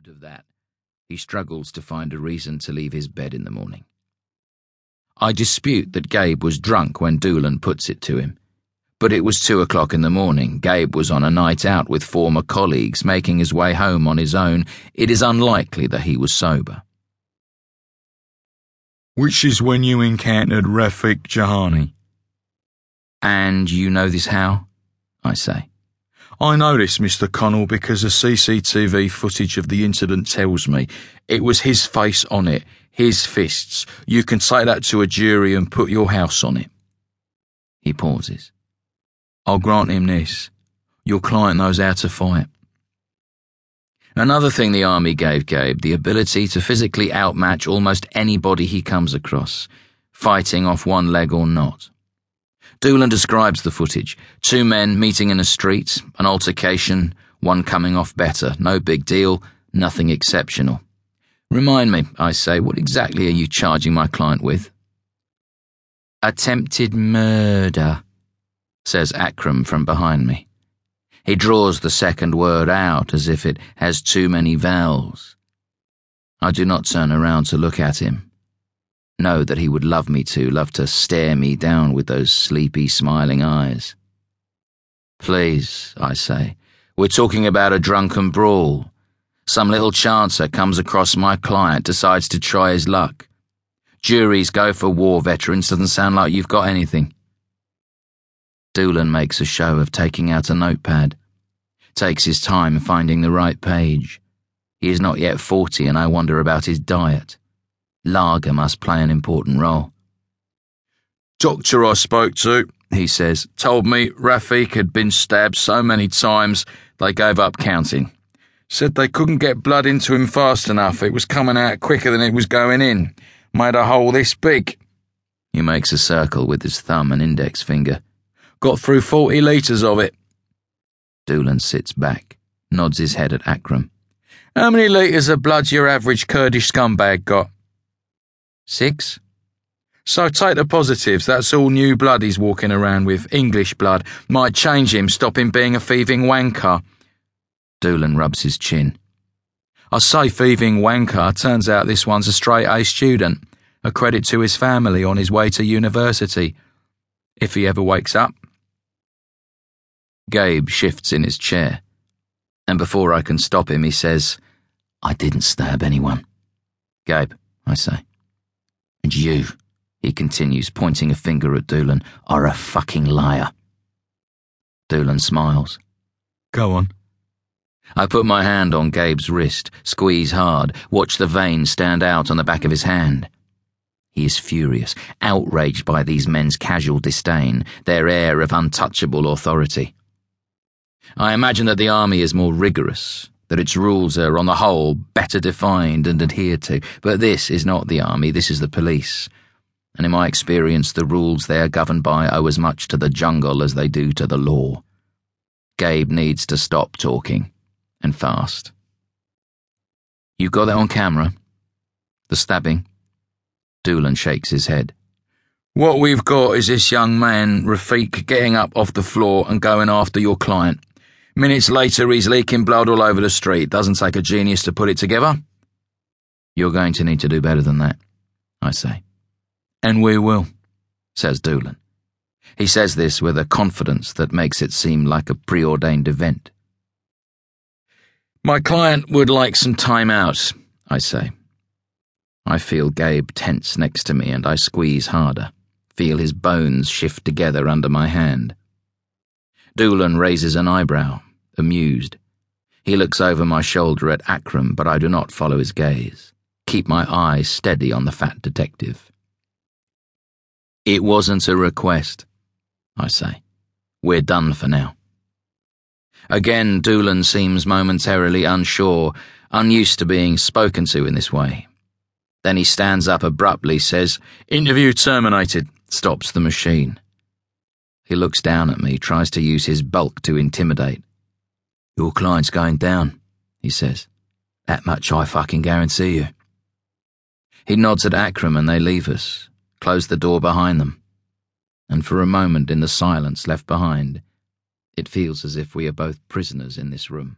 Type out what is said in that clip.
robbed of that, he struggles to find a reason to leave his bed in the morning. I dispute that Gabe was drunk when Doolan puts it to him. But it was two o'clock in the morning. Gabe was on a night out with former colleagues, making his way home on his own. It is unlikely that he was sober. Which is when you encountered Rafik Jahani. And you know this how? I say. I this, Mr. Connell, because the CCTV footage of the incident tells me it was his face on it, his fists. You can say that to a jury and put your house on it. He pauses. I'll grant him this. Your client knows how to fight. Another thing the army gave Gabe the ability to physically outmatch almost anybody he comes across, fighting off one leg or not. Doolan describes the footage two men meeting in a street, an altercation, one coming off better, no big deal, nothing exceptional. Remind me, I say, what exactly are you charging my client with? Attempted murder, says Akram from behind me. He draws the second word out as if it has too many vowels. I do not turn around to look at him know that he would love me to, love to stare me down with those sleepy, smiling eyes. Please, I say, we're talking about a drunken brawl. Some little chancer comes across my client, decides to try his luck. Juries go for war veterans, doesn't sound like you've got anything. Doolan makes a show of taking out a notepad, takes his time finding the right page. He is not yet forty, and I wonder about his diet. Lager must play an important role. Doctor I spoke to, he says, told me Rafik had been stabbed so many times they gave up counting. Said they couldn't get blood into him fast enough. It was coming out quicker than it was going in. Made a hole this big. He makes a circle with his thumb and index finger. Got through 40 litres of it. Doolan sits back, nods his head at Akram. How many litres of blood's your average Kurdish scumbag got? Six? So take the positives. That's all new blood he's walking around with. English blood. Might change him, stop him being a thieving wanker. Doolan rubs his chin. I say thieving wanker. Turns out this one's a straight A student. A credit to his family on his way to university. If he ever wakes up. Gabe shifts in his chair. And before I can stop him, he says, I didn't stab anyone. Gabe, I say. And you, he continues, pointing a finger at Doolan, are a fucking liar. Doolan smiles. Go on. I put my hand on Gabe's wrist, squeeze hard, watch the veins stand out on the back of his hand. He is furious, outraged by these men's casual disdain, their air of untouchable authority. I imagine that the army is more rigorous, that its rules are, on the whole, better defined and adhered to. But this is not the army, this is the police. And in my experience, the rules they are governed by owe as much to the jungle as they do to the law. Gabe needs to stop talking, and fast. You got it on camera? The stabbing? Doolan shakes his head. What we've got is this young man, Rafik, getting up off the floor and going after your client. Minutes later, he's leaking blood all over the street. Doesn't take a genius to put it together. You're going to need to do better than that, I say. And we will, says Doolan. He says this with a confidence that makes it seem like a preordained event. My client would like some time out, I say. I feel Gabe tense next to me and I squeeze harder, feel his bones shift together under my hand. Doolan raises an eyebrow, amused. He looks over my shoulder at Akram, but I do not follow his gaze. Keep my eyes steady on the fat detective. It wasn't a request, I say. We're done for now. Again, Doolan seems momentarily unsure, unused to being spoken to in this way. Then he stands up abruptly, says, Interview terminated, stops the machine. He looks down at me, tries to use his bulk to intimidate. Your client's going down, he says. That much I fucking guarantee you. He nods at Akram and they leave us, close the door behind them. And for a moment in the silence left behind, it feels as if we are both prisoners in this room.